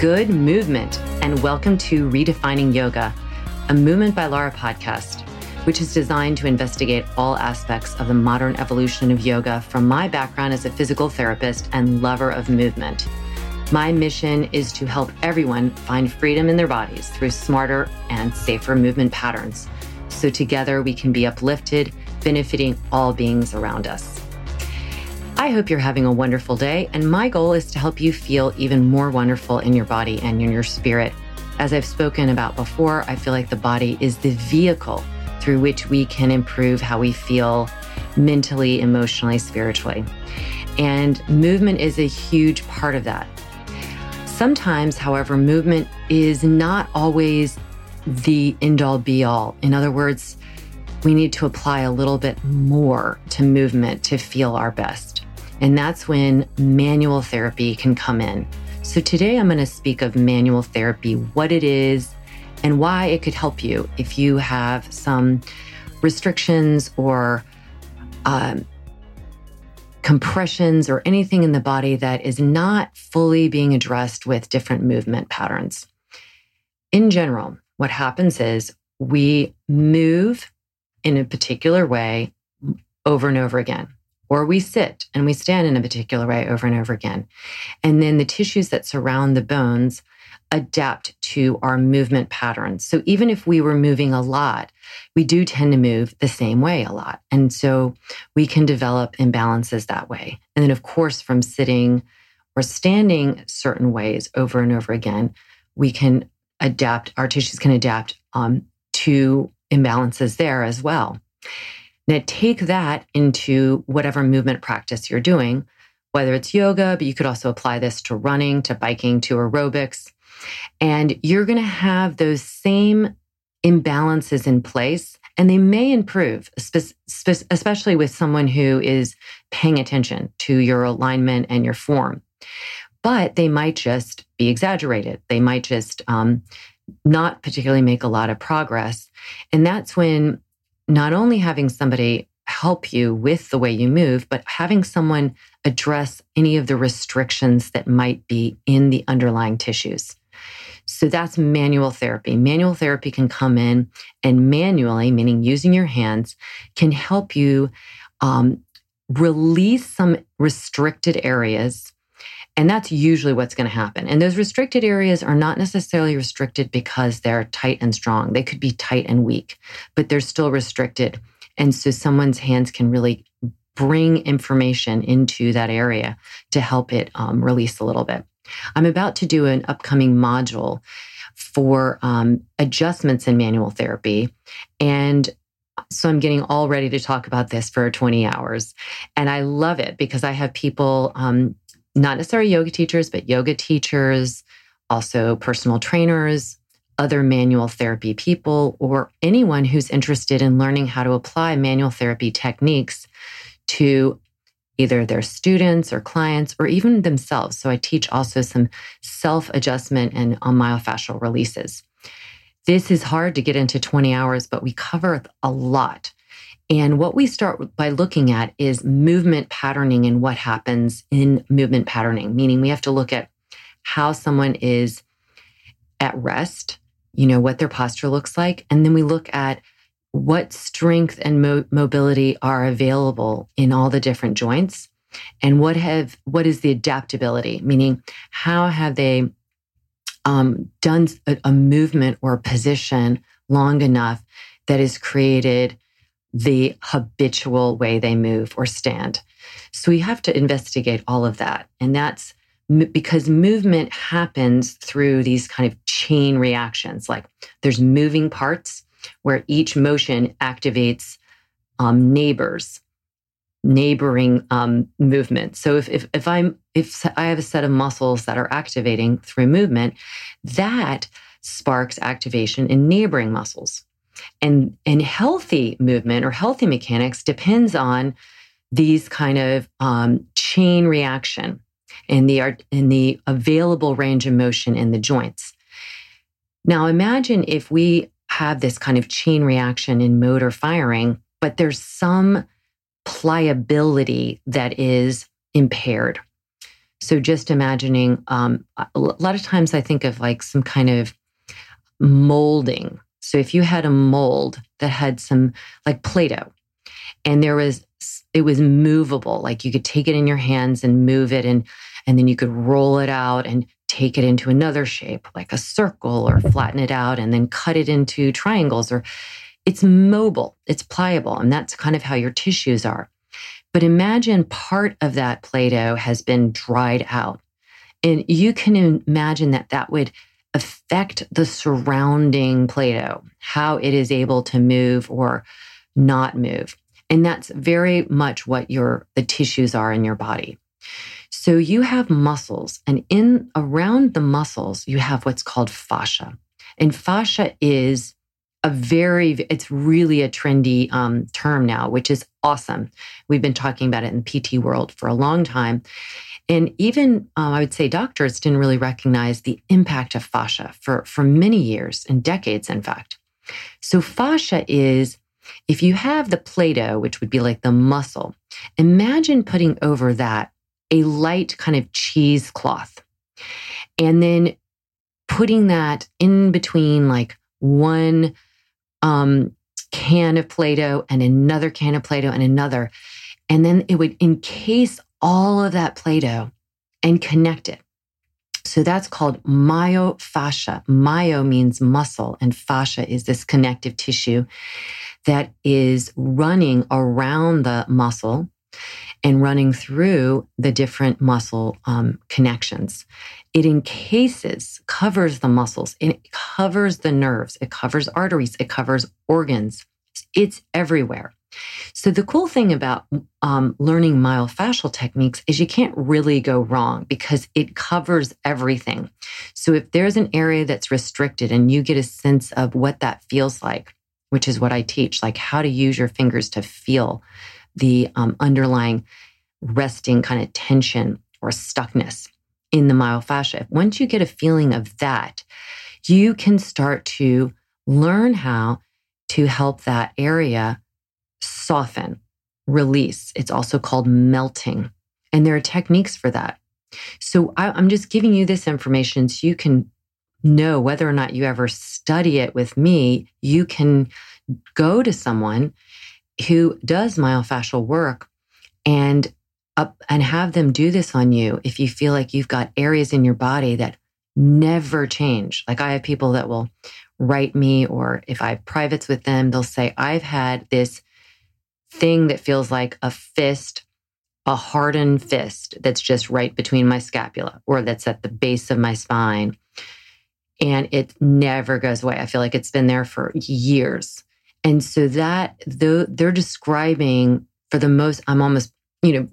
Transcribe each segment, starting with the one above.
Good movement, and welcome to Redefining Yoga, a Movement by Lara podcast, which is designed to investigate all aspects of the modern evolution of yoga from my background as a physical therapist and lover of movement. My mission is to help everyone find freedom in their bodies through smarter and safer movement patterns. So together we can be uplifted, benefiting all beings around us. I hope you're having a wonderful day, and my goal is to help you feel even more wonderful in your body and in your spirit. As I've spoken about before, I feel like the body is the vehicle through which we can improve how we feel mentally, emotionally, spiritually. And movement is a huge part of that. Sometimes, however, movement is not always the end all be all. In other words, we need to apply a little bit more to movement to feel our best. And that's when manual therapy can come in. So today I'm going to speak of manual therapy, what it is, and why it could help you if you have some restrictions or um, compressions or anything in the body that is not fully being addressed with different movement patterns. In general, what happens is we move in a particular way over and over again or we sit and we stand in a particular way over and over again. And then the tissues that surround the bones adapt to our movement patterns. So even if we were moving a lot, we do tend to move the same way a lot. And so we can develop imbalances that way. And then, of course, from sitting or standing certain ways over and over again, we can adapt, our tissues can adapt um, to imbalances there as well. Now take that into whatever movement practice you're doing, whether it's yoga, but you could also apply this to running, to biking, to aerobics. And you're going to have those same imbalances in place and they may improve, especially with someone who is paying attention to your alignment and your form. But they might just be exaggerated. They might just um, not particularly make a lot of progress. And that's when not only having somebody help you with the way you move, but having someone address any of the restrictions that might be in the underlying tissues. So that's manual therapy. Manual therapy can come in and manually, meaning using your hands, can help you um, release some restricted areas and that's usually what's going to happen. And those restricted areas are not necessarily restricted because they're tight and strong. They could be tight and weak, but they're still restricted. And so someone's hands can really bring information into that area to help it um, release a little bit. I'm about to do an upcoming module for um, adjustments in manual therapy. And so I'm getting all ready to talk about this for 20 hours. And I love it because I have people um, not necessarily yoga teachers, but yoga teachers, also personal trainers, other manual therapy people, or anyone who's interested in learning how to apply manual therapy techniques to either their students or clients or even themselves. So I teach also some self adjustment and myofascial releases. This is hard to get into 20 hours, but we cover a lot. And what we start by looking at is movement patterning and what happens in movement patterning, meaning we have to look at how someone is at rest, you know, what their posture looks like. And then we look at what strength and mo- mobility are available in all the different joints and what have what is the adaptability meaning how have they um, done a, a movement or a position long enough that has created the habitual way they move or stand so we have to investigate all of that and that's because movement happens through these kind of chain reactions like there's moving parts where each motion activates um, neighbors, neighboring um, movements. So if, if if I'm if I have a set of muscles that are activating through movement, that sparks activation in neighboring muscles. And and healthy movement or healthy mechanics depends on these kind of um, chain reaction in the in the available range of motion in the joints. Now imagine if we have this kind of chain reaction in motor firing, but there's some pliability that is impaired. So just imagining, um, a lot of times I think of like some kind of molding. So if you had a mold that had some like Play Doh and there was, it was movable, like you could take it in your hands and move it and, and then you could roll it out and take it into another shape, like a circle, or flatten it out and then cut it into triangles. Or it's mobile, it's pliable, and that's kind of how your tissues are. But imagine part of that Play Doh has been dried out. And you can imagine that that would affect the surrounding Play Doh, how it is able to move or not move. And that's very much what your the tissues are in your body. So you have muscles, and in around the muscles, you have what's called fascia. And fascia is a very, it's really a trendy um, term now, which is awesome. We've been talking about it in the PT world for a long time. And even um, I would say doctors didn't really recognize the impact of fascia for, for many years and decades, in fact. So, fascia is if you have the Play Doh, which would be like the muscle, imagine putting over that a light kind of cheesecloth and then putting that in between like one um, can of Play Doh and another can of Play Doh and another. And then it would encase all of that Play Doh and connect it. So that's called myofascia. Myo means muscle, and fascia is this connective tissue that is running around the muscle and running through the different muscle um, connections. It encases, covers the muscles, it covers the nerves, it covers arteries, it covers organs. It's everywhere. So the cool thing about um, learning myofascial techniques is you can't really go wrong because it covers everything. So if there's an area that's restricted and you get a sense of what that feels like, which is what I teach, like how to use your fingers to feel the um, underlying resting kind of tension or stuckness in the myofascia. Once you get a feeling of that, you can start to learn how to help that area soften, release. It's also called melting. And there are techniques for that. So I, am just giving you this information so you can know whether or not you ever study it with me. You can go to someone who does myofascial work and up and have them do this on you if you feel like you've got areas in your body that never change. Like I have people that will write me or if I have privates with them, they'll say, I've had this thing that feels like a fist, a hardened fist that's just right between my scapula or that's at the base of my spine. And it never goes away. I feel like it's been there for years. And so that though they're describing for the most, I'm almost, you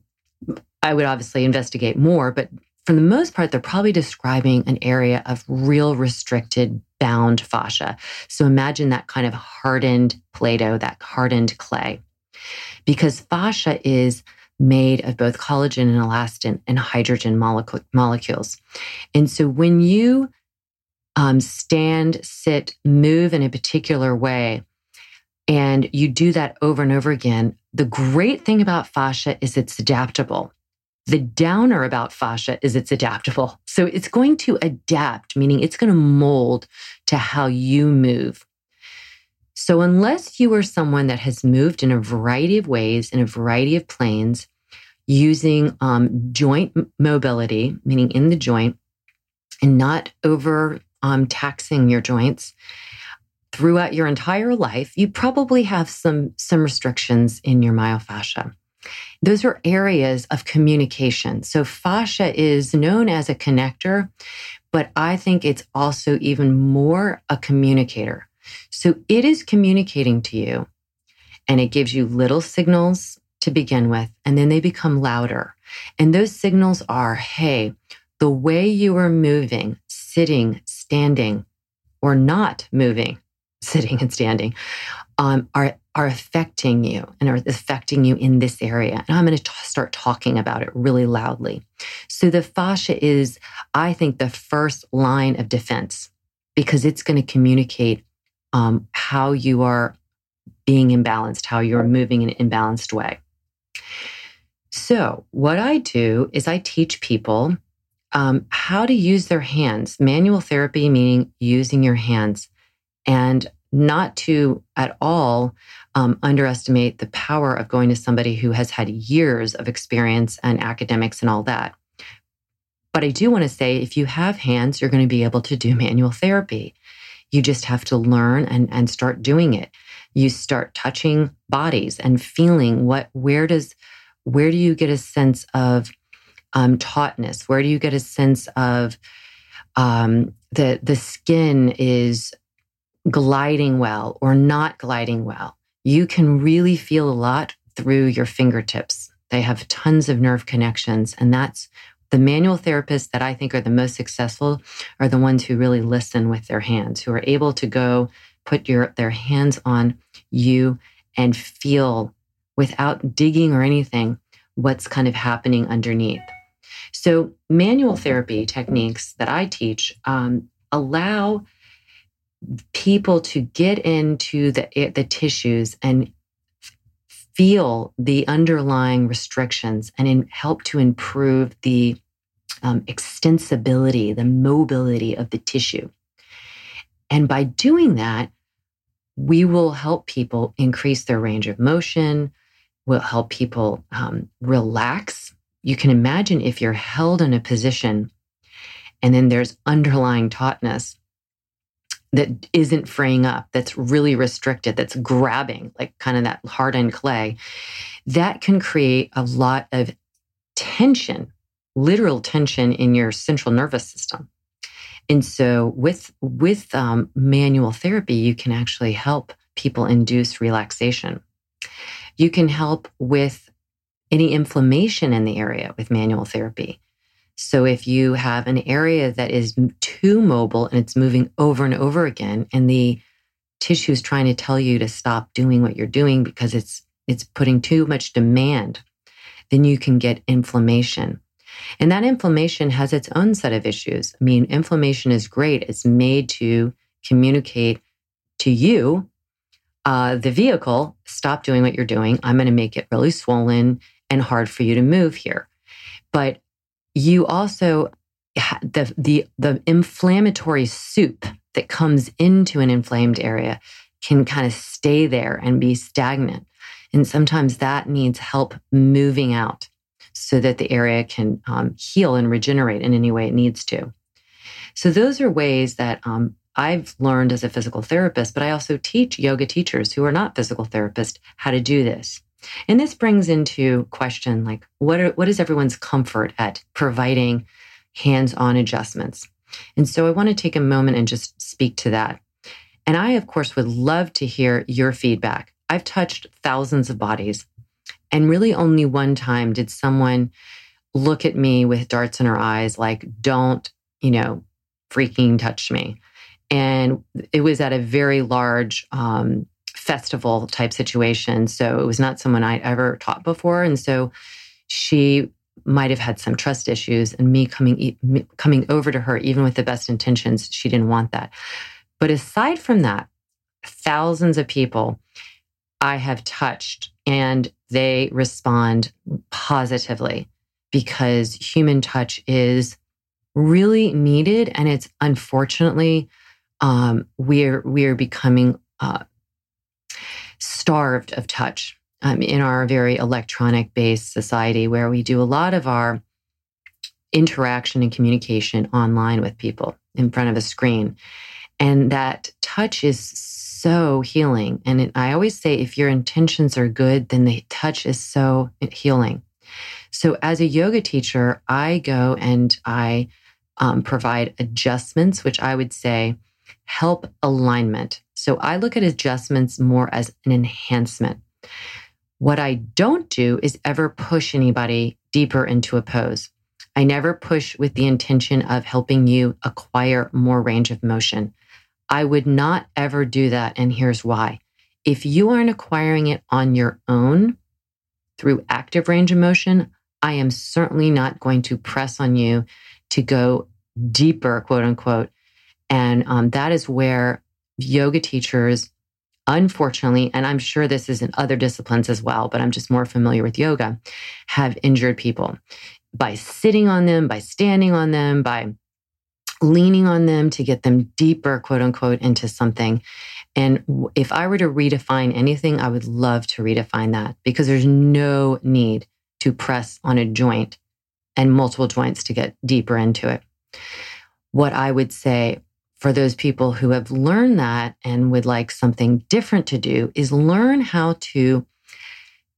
know, I would obviously investigate more, but for the most part, they're probably describing an area of real restricted bound fascia. So imagine that kind of hardened Play Doh, that hardened clay. Because fascia is made of both collagen and elastin and hydrogen molecule, molecules. And so when you um, stand, sit, move in a particular way, and you do that over and over again, the great thing about fascia is it's adaptable. The downer about fascia is it's adaptable. So it's going to adapt, meaning it's going to mold to how you move. So, unless you are someone that has moved in a variety of ways, in a variety of planes, using um, joint mobility, meaning in the joint, and not over um, taxing your joints throughout your entire life, you probably have some, some restrictions in your myofascia. Those are areas of communication. So, fascia is known as a connector, but I think it's also even more a communicator. So, it is communicating to you and it gives you little signals to begin with, and then they become louder. And those signals are hey, the way you are moving, sitting, standing, or not moving, sitting and standing, um, are are affecting you and are affecting you in this area. And I'm going to t- start talking about it really loudly. So the fascia is, I think, the first line of defense because it's going to communicate um, how you are being imbalanced, how you're moving in an imbalanced way. So, what I do is I teach people um, how to use their hands, manual therapy, meaning using your hands, and not to at all um, underestimate the power of going to somebody who has had years of experience and academics and all that. But I do want to say if you have hands, you're going to be able to do manual therapy. You just have to learn and, and start doing it. You start touching bodies and feeling what, where does, where do you get a sense of um, tautness? Where do you get a sense of um, the the skin is gliding well or not gliding well? You can really feel a lot through your fingertips. They have tons of nerve connections, and that's the manual therapists that I think are the most successful are the ones who really listen with their hands, who are able to go put your their hands on you and feel without digging or anything what's kind of happening underneath. So, manual therapy techniques that I teach um, allow people to get into the, the tissues and feel the underlying restrictions and in, help to improve the um, extensibility, the mobility of the tissue. And by doing that, we will help people increase their range of motion, will help people um, relax you can imagine if you're held in a position and then there's underlying tautness that isn't fraying up, that's really restricted, that's grabbing, like kind of that hardened clay, that can create a lot of tension, literal tension in your central nervous system. And so with with um, manual therapy, you can actually help people induce relaxation. You can help with any inflammation in the area with manual therapy. So if you have an area that is too mobile and it's moving over and over again, and the tissue is trying to tell you to stop doing what you're doing because it's it's putting too much demand, then you can get inflammation. And that inflammation has its own set of issues. I mean, inflammation is great. It's made to communicate to you, uh, the vehicle, stop doing what you're doing. I'm going to make it really swollen and hard for you to move here. But you also the the the inflammatory soup that comes into an inflamed area can kind of stay there and be stagnant. And sometimes that needs help moving out so that the area can um, heal and regenerate in any way it needs to. So, those are ways that um, I've learned as a physical therapist, but I also teach yoga teachers who are not physical therapists how to do this. And this brings into question like what are, what is everyone's comfort at providing hands-on adjustments? And so I want to take a moment and just speak to that. And I of course would love to hear your feedback. I've touched thousands of bodies and really only one time did someone look at me with darts in her eyes like don't, you know, freaking touch me. And it was at a very large um, festival type situation. So it was not someone I'd ever taught before. And so she might have had some trust issues and me coming coming over to her even with the best intentions she didn't want that but aside from that thousands of people i have touched and they respond positively because human touch is really needed and it's unfortunately um, we're we're becoming uh, starved of touch um, in our very electronic based society where we do a lot of our interaction and communication online with people in front of a screen. And that touch is so healing. And it, I always say if your intentions are good, then the touch is so healing. So as a yoga teacher, I go and I um, provide adjustments, which I would say help alignment. So I look at adjustments more as an enhancement. What I don't do is ever push anybody deeper into a pose. I never push with the intention of helping you acquire more range of motion. I would not ever do that. And here's why. If you aren't acquiring it on your own through active range of motion, I am certainly not going to press on you to go deeper, quote unquote. And um, that is where yoga teachers, unfortunately, and I'm sure this is in other disciplines as well, but I'm just more familiar with yoga, have injured people by sitting on them, by standing on them, by leaning on them to get them deeper, quote unquote, into something. And if I were to redefine anything, I would love to redefine that because there's no need to press on a joint and multiple joints to get deeper into it. What I would say for those people who have learned that and would like something different to do is learn how to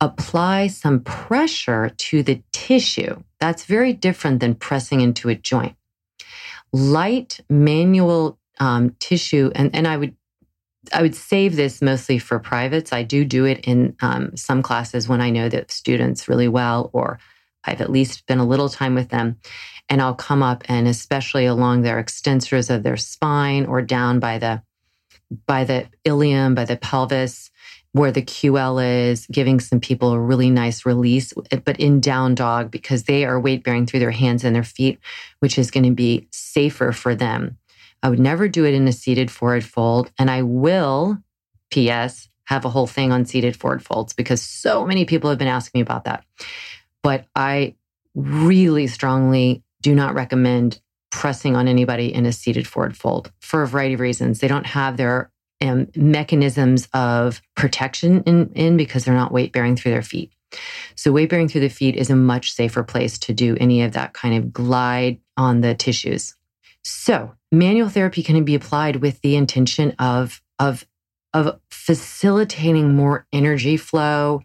apply some pressure to the tissue. That's very different than pressing into a joint. Light manual um, tissue, and, and I would I would save this mostly for privates. I do do it in um, some classes when I know that students really well, or I've at least been a little time with them. And I'll come up and especially along their extensors of their spine or down by the by the ilium, by the pelvis, where the QL is, giving some people a really nice release, but in down dog because they are weight bearing through their hands and their feet, which is going to be safer for them. I would never do it in a seated forward fold. And I will, P.S., have a whole thing on seated forward folds because so many people have been asking me about that. But I really strongly do not recommend pressing on anybody in a seated forward fold for a variety of reasons. They don't have their um, mechanisms of protection in, in because they're not weight bearing through their feet. So, weight bearing through the feet is a much safer place to do any of that kind of glide on the tissues. So, manual therapy can be applied with the intention of, of, of facilitating more energy flow.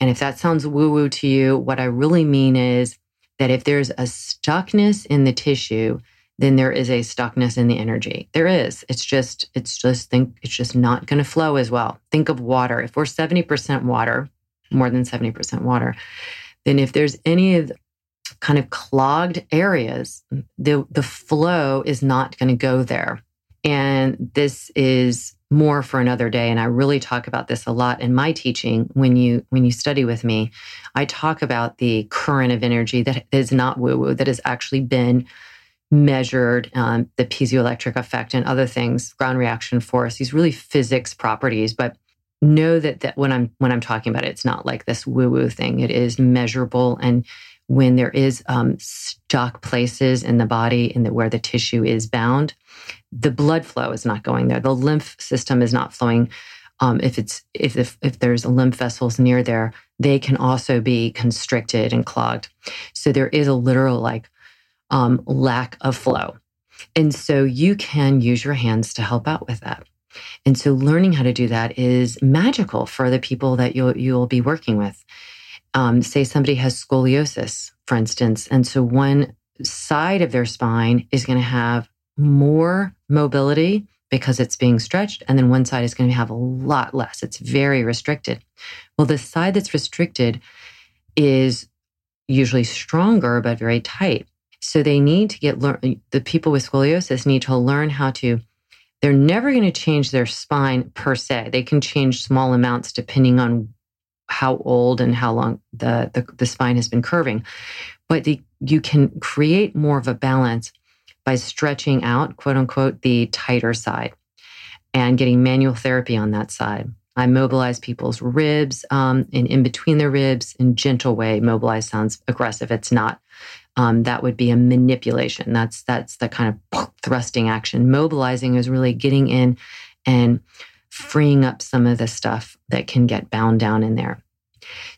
And if that sounds woo woo to you, what I really mean is that if there's a stuckness in the tissue, then there is a stuckness in the energy. There is. It's just, it's just think it's just not going to flow as well. Think of water. If we're 70% water, more than 70% water, then if there's any of kind of clogged areas, the the flow is not going to go there. And this is more for another day. And i really talk about this a lot in my teaching when you when you study with me. I talk about the current of energy that is not woo woo that has actually been measured um, the piezoelectric effect and other things ground reaction force these really physics properties. But know that that when i'm when i'm talking about it it's not like this woo woo thing. It is measurable and when there is um, stuck places in the body in the, where the tissue is bound, the blood flow is not going there. The lymph system is not flowing. Um, if it's if, if if there's lymph vessels near there, they can also be constricted and clogged. So there is a literal like um, lack of flow, and so you can use your hands to help out with that. And so learning how to do that is magical for the people that you'll you'll be working with um, say somebody has scoliosis, for instance, and so one side of their spine is going to have more mobility because it's being stretched, and then one side is going to have a lot less. It's very restricted. Well, the side that's restricted is usually stronger but very tight. So they need to get learn. The people with scoliosis need to learn how to. They're never going to change their spine per se. They can change small amounts depending on how old and how long the, the, the spine has been curving. But the, you can create more of a balance by stretching out, quote unquote, the tighter side and getting manual therapy on that side. I mobilize people's ribs um, and in between their ribs in gentle way. Mobilize sounds aggressive. It's not. Um, that would be a manipulation. That's that's the kind of thrusting action. Mobilizing is really getting in and freeing up some of the stuff that can get bound down in there.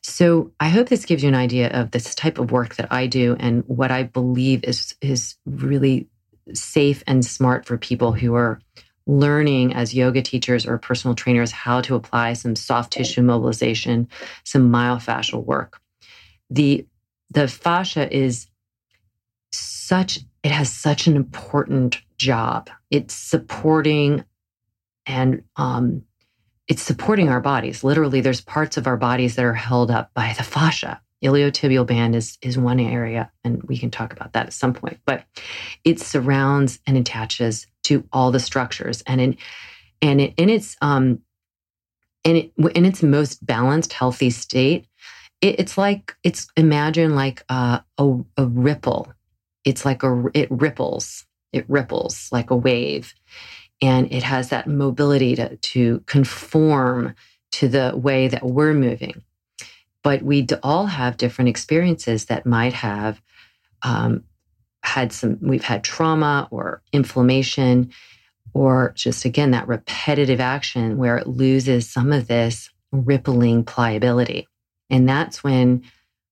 So I hope this gives you an idea of this type of work that I do and what I believe is is really safe and smart for people who are learning as yoga teachers or personal trainers how to apply some soft tissue mobilization, some myofascial work. The the fascia is such it has such an important job. It's supporting and um, it's supporting our bodies. Literally, there's parts of our bodies that are held up by the fascia. Iliotibial band is is one area, and we can talk about that at some point. But it surrounds and attaches to all the structures, and in and it, in its um in it, in its most balanced, healthy state, it, it's like it's imagine like a, a a ripple. It's like a it ripples. It ripples like a wave, and it has that mobility to, to conform to the way that we're moving. But we all have different experiences that might have um, had some, we've had trauma or inflammation, or just again, that repetitive action where it loses some of this rippling pliability. And that's when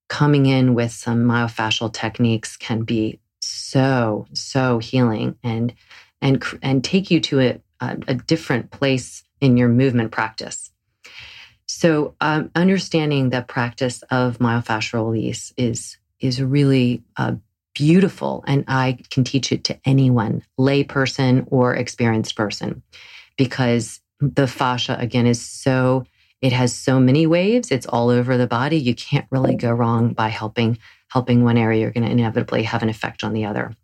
coming in with some myofascial techniques can be so, so healing and and and take you to a, a, different place in your movement practice. So, um, understanding the practice of myofascial release is is really uh, beautiful, and I can teach it to anyone, layperson or experienced person, because the fascia again is so it has so many waves. It's all over the body. You can't really go wrong by helping helping one area. You're going to inevitably have an effect on the other.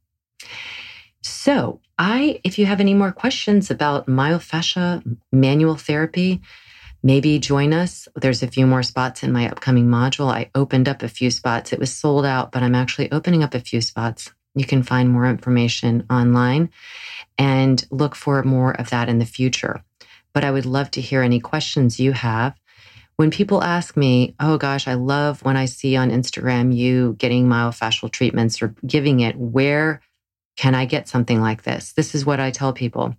So, I, if you have any more questions about myofascia manual therapy, maybe join us. There's a few more spots in my upcoming module. I opened up a few spots. It was sold out, but I'm actually opening up a few spots. You can find more information online and look for more of that in the future. But I would love to hear any questions you have. When people ask me, oh gosh, I love when I see on Instagram you getting myofascial treatments or giving it, where can I get something like this? This is what I tell people.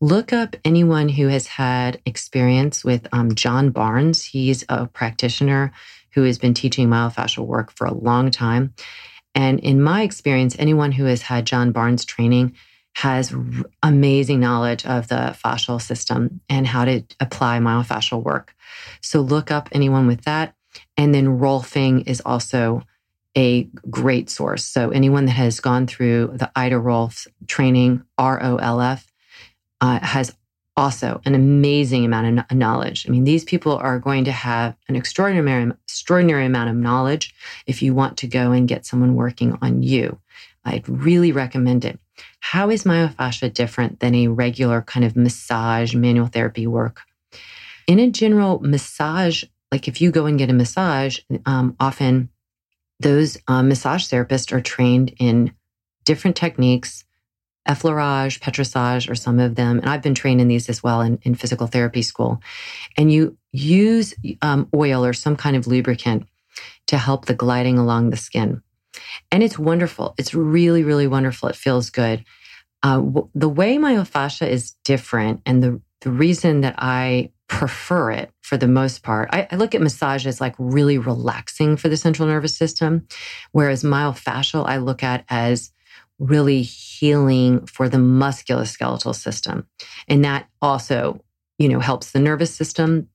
Look up anyone who has had experience with um, John Barnes. He's a practitioner who has been teaching myofascial work for a long time. And in my experience, anyone who has had John Barnes training has amazing knowledge of the fascial system and how to apply myofascial work. So look up anyone with that. And then Rolfing is also a great source. So anyone that has gone through the Ida Rolf training, R O L F, uh, has also an amazing amount of knowledge. I mean, these people are going to have an extraordinary, extraordinary amount of knowledge if you want to go and get someone working on you. I'd really recommend it. How is myofascia different than a regular kind of massage, manual therapy work? In a general massage, like if you go and get a massage, um, often those um, massage therapists are trained in different techniques, effleurage, petrissage, or some of them. And I've been trained in these as well in, in physical therapy school. And you use um, oil or some kind of lubricant to help the gliding along the skin. And it's wonderful. It's really, really wonderful. It feels good. Uh, w- the way myofascia is different, and the, the reason that I prefer it for the most part. I, I, look at massage as like really relaxing for the central nervous system, whereas myofascial I look at as really healing for the musculoskeletal system. And that also, you know, helps the nervous system,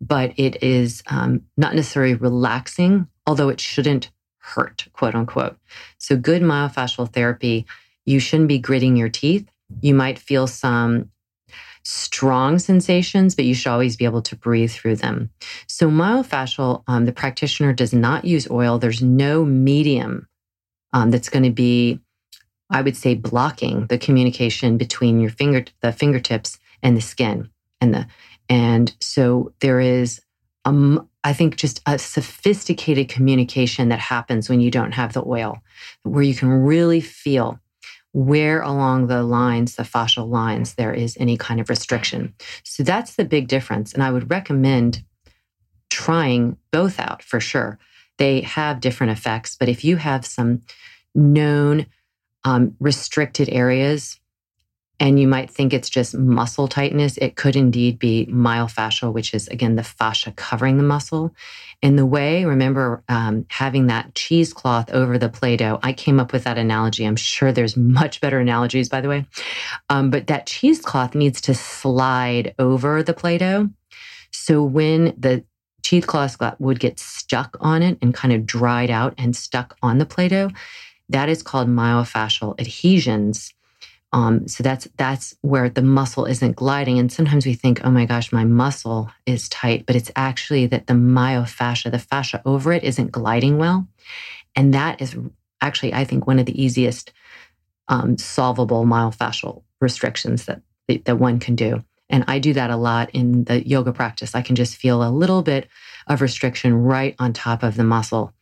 but it is um, not necessarily relaxing, although it shouldn't hurt, quote unquote. So good myofascial therapy, you shouldn't be gritting your teeth. You might feel some strong sensations, but you should always be able to breathe through them. So, myofascial, um, the practitioner does not use oil. There's no medium um, that's going to be, I would say, blocking the communication between your finger, the fingertips, and the skin, and the and so there is, um, I think, just a sophisticated communication that happens when you don't have the oil, where you can really feel where along the lines, the fascial lines, there is any kind of restriction. So that's the big difference. And I would recommend trying both out for sure. They have different effects, but if you have some known um, restricted areas, and you might think it's just muscle tightness. It could indeed be myofascial, which is again the fascia covering the muscle. In the way, remember, um, having that cheesecloth over the Play Doh, I came up with that analogy. I'm sure there's much better analogies, by the way. Um, but that cheesecloth needs to slide over the Play Doh. So when the cheesecloth would get stuck on it and kind of dried out and stuck on the Play Doh, that is called myofascial adhesions. Um, so that's that's where the muscle isn't gliding. And sometimes we think, oh my gosh, my muscle is tight, but it's actually that the myofascia, the fascia over it, isn't gliding well. And that is actually, I think, one of the easiest um, solvable myofascial restrictions that that one can do. And I do that a lot in the yoga practice. I can just feel a little bit of restriction right on top of the muscle.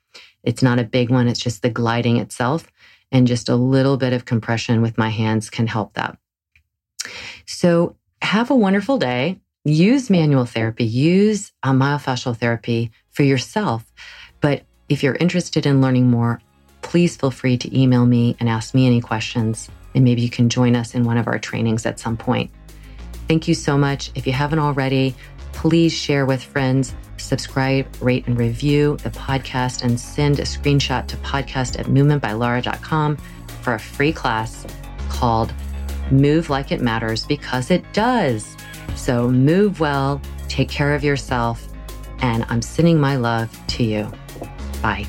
It's not a big one, it's just the gliding itself and just a little bit of compression with my hands can help that. So have a wonderful day. Use manual therapy, use a myofascial therapy for yourself. But if you're interested in learning more, please feel free to email me and ask me any questions. And maybe you can join us in one of our trainings at some point. Thank you so much. If you haven't already, please share with friends, subscribe, rate, and review the podcast, and send a screenshot to podcast at movementbylara.com for a free class called Move Like It Matters because it does. So move well, take care of yourself, and I'm sending my love to you. Bye.